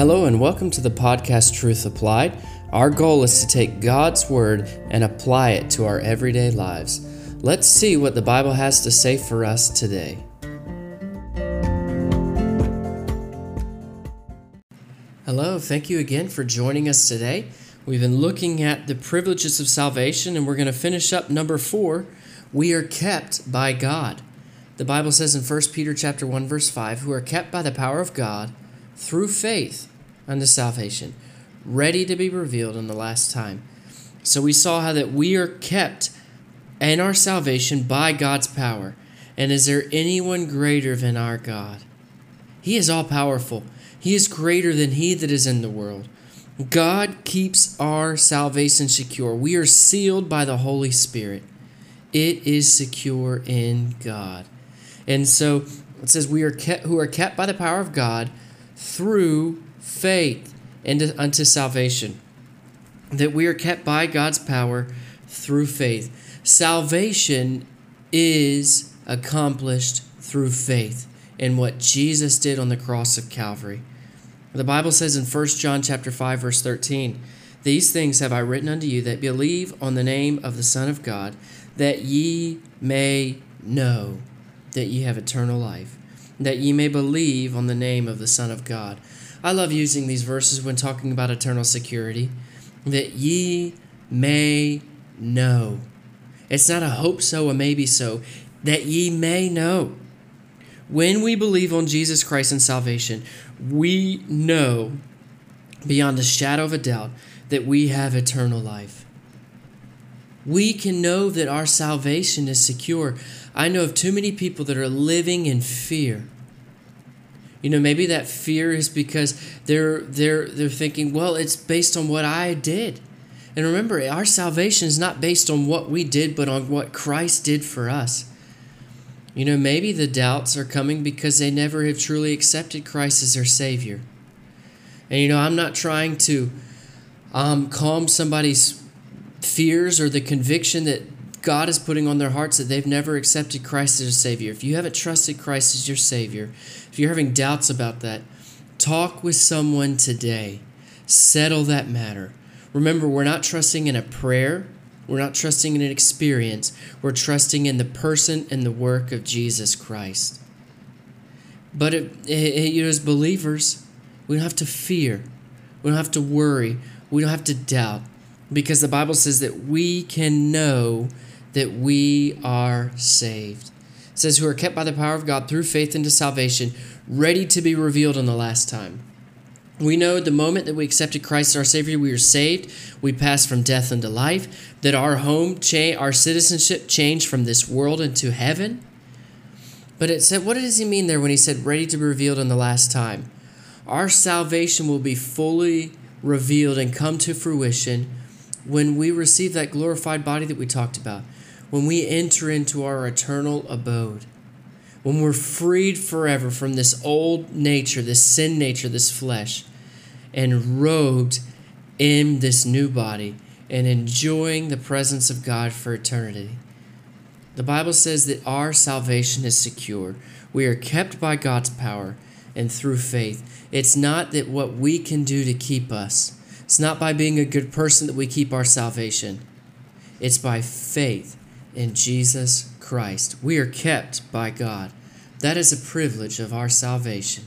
Hello, and welcome to the podcast Truth Applied. Our goal is to take God's Word and apply it to our everyday lives. Let's see what the Bible has to say for us today. Hello, thank you again for joining us today. We've been looking at the privileges of salvation, and we're going to finish up number four. We are kept by God. The Bible says in 1 Peter chapter 1 verse 5, who are kept by the power of God through faith unto salvation, ready to be revealed in the last time. So we saw how that we are kept in our salvation by God's power. And is there anyone greater than our God? He is all powerful. He is greater than he that is in the world. God keeps our salvation secure. We are sealed by the Holy Spirit. It is secure in God. And so it says we are kept who are kept by the power of God through faith into, unto salvation. That we are kept by God's power through faith. Salvation is accomplished through faith in what Jesus did on the cross of Calvary. The Bible says in 1 John chapter 5 verse 13, "These things have I written unto you that believe on the name of the Son of God, that ye may know that ye have eternal life, that ye may believe on the name of the Son of God." I love using these verses when talking about eternal security, that ye may know. It's not a hope so, a maybe so, that ye may know. When we believe on Jesus Christ and salvation, we know beyond a shadow of a doubt that we have eternal life. We can know that our salvation is secure. I know of too many people that are living in fear. You know, maybe that fear is because they're they're they're thinking, well, it's based on what I did. And remember, our salvation is not based on what we did, but on what Christ did for us. You know, maybe the doubts are coming because they never have truly accepted Christ as their Savior. And, you know, I'm not trying to um, calm somebody's fears or the conviction that God is putting on their hearts that they've never accepted Christ as a Savior. If you haven't trusted Christ as your Savior, if you're having doubts about that, talk with someone today. Settle that matter. Remember, we're not trusting in a prayer we're not trusting in an experience. We're trusting in the person and the work of Jesus Christ. But it, it, you know, as believers, we don't have to fear. We don't have to worry. We don't have to doubt because the Bible says that we can know that we are saved. It says, who are kept by the power of God through faith into salvation, ready to be revealed in the last time. We know the moment that we accepted Christ as our Savior, we are saved. We pass from death into life. That our home, cha- our citizenship changed from this world into heaven. But it said, what does he mean there when he said, ready to be revealed in the last time? Our salvation will be fully revealed and come to fruition when we receive that glorified body that we talked about, when we enter into our eternal abode when we're freed forever from this old nature, this sin nature, this flesh, and robed in this new body and enjoying the presence of God for eternity. The Bible says that our salvation is secure. We are kept by God's power and through faith. It's not that what we can do to keep us. It's not by being a good person that we keep our salvation. It's by faith in Jesus Christ. We are kept by God. That is a privilege of our salvation.